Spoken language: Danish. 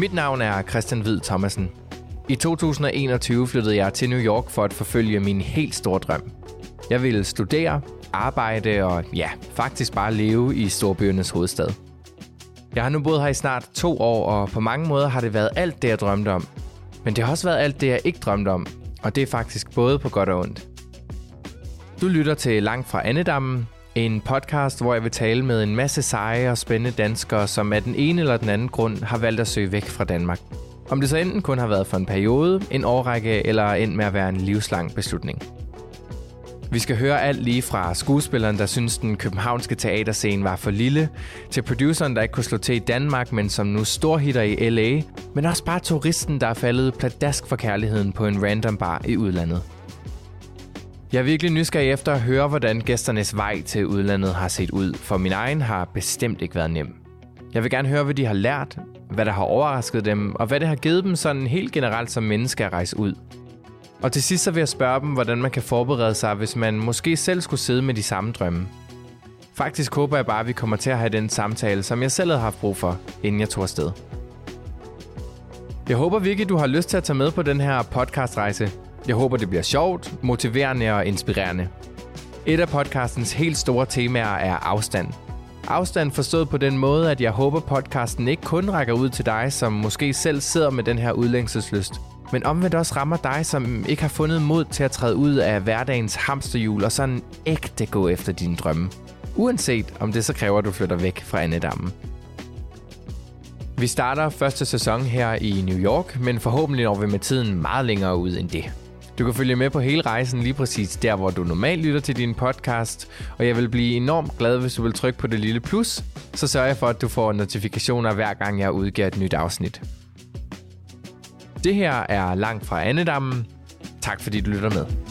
Mit navn er Christian Hvid Thomasen. I 2021 flyttede jeg til New York for at forfølge min helt store drøm. Jeg ville studere, arbejde og ja, faktisk bare leve i storbyernes hovedstad. Jeg har nu boet her i snart to år, og på mange måder har det været alt det, jeg drømte om. Men det har også været alt det, jeg ikke drømte om, og det er faktisk både på godt og ondt. Du lytter til Langt fra Annedammen, en podcast, hvor jeg vil tale med en masse seje og spændende danskere, som af den ene eller den anden grund har valgt at søge væk fra Danmark. Om det så enten kun har været for en periode, en årrække eller end med at være en livslang beslutning. Vi skal høre alt lige fra skuespilleren, der synes den københavnske teaterscene var for lille, til produceren, der ikke kunne slå til i Danmark, men som nu storhitter i LA, men også bare turisten, der er faldet pladask for kærligheden på en random bar i udlandet. Jeg er virkelig nysgerrig efter at høre, hvordan gæsternes vej til udlandet har set ud, for min egen har bestemt ikke været nem. Jeg vil gerne høre, hvad de har lært, hvad der har overrasket dem, og hvad det har givet dem sådan helt generelt som menneske at rejse ud. Og til sidst så vil jeg spørge dem, hvordan man kan forberede sig, hvis man måske selv skulle sidde med de samme drømme. Faktisk håber jeg bare, at vi kommer til at have den samtale, som jeg selv havde haft brug for, inden jeg tog afsted. Jeg håber virkelig, du har lyst til at tage med på den her podcastrejse. Jeg håber, det bliver sjovt, motiverende og inspirerende. Et af podcastens helt store temaer er afstand. Afstand forstået på den måde, at jeg håber, podcasten ikke kun rækker ud til dig, som måske selv sidder med den her udlængselslyst, men omvendt også rammer dig, som ikke har fundet mod til at træde ud af hverdagens hamsterhjul og sådan ægte gå efter dine drømme. Uanset om det så kræver, at du flytter væk fra Annedammen. Vi starter første sæson her i New York, men forhåbentlig når vi med tiden meget længere ud end det. Du kan følge med på hele rejsen lige præcis der, hvor du normalt lytter til din podcast, og jeg vil blive enormt glad, hvis du vil trykke på det lille plus, så sørger jeg for, at du får notifikationer hver gang jeg udgiver et nyt afsnit. Det her er Langt fra Annedammen. Tak fordi du lytter med.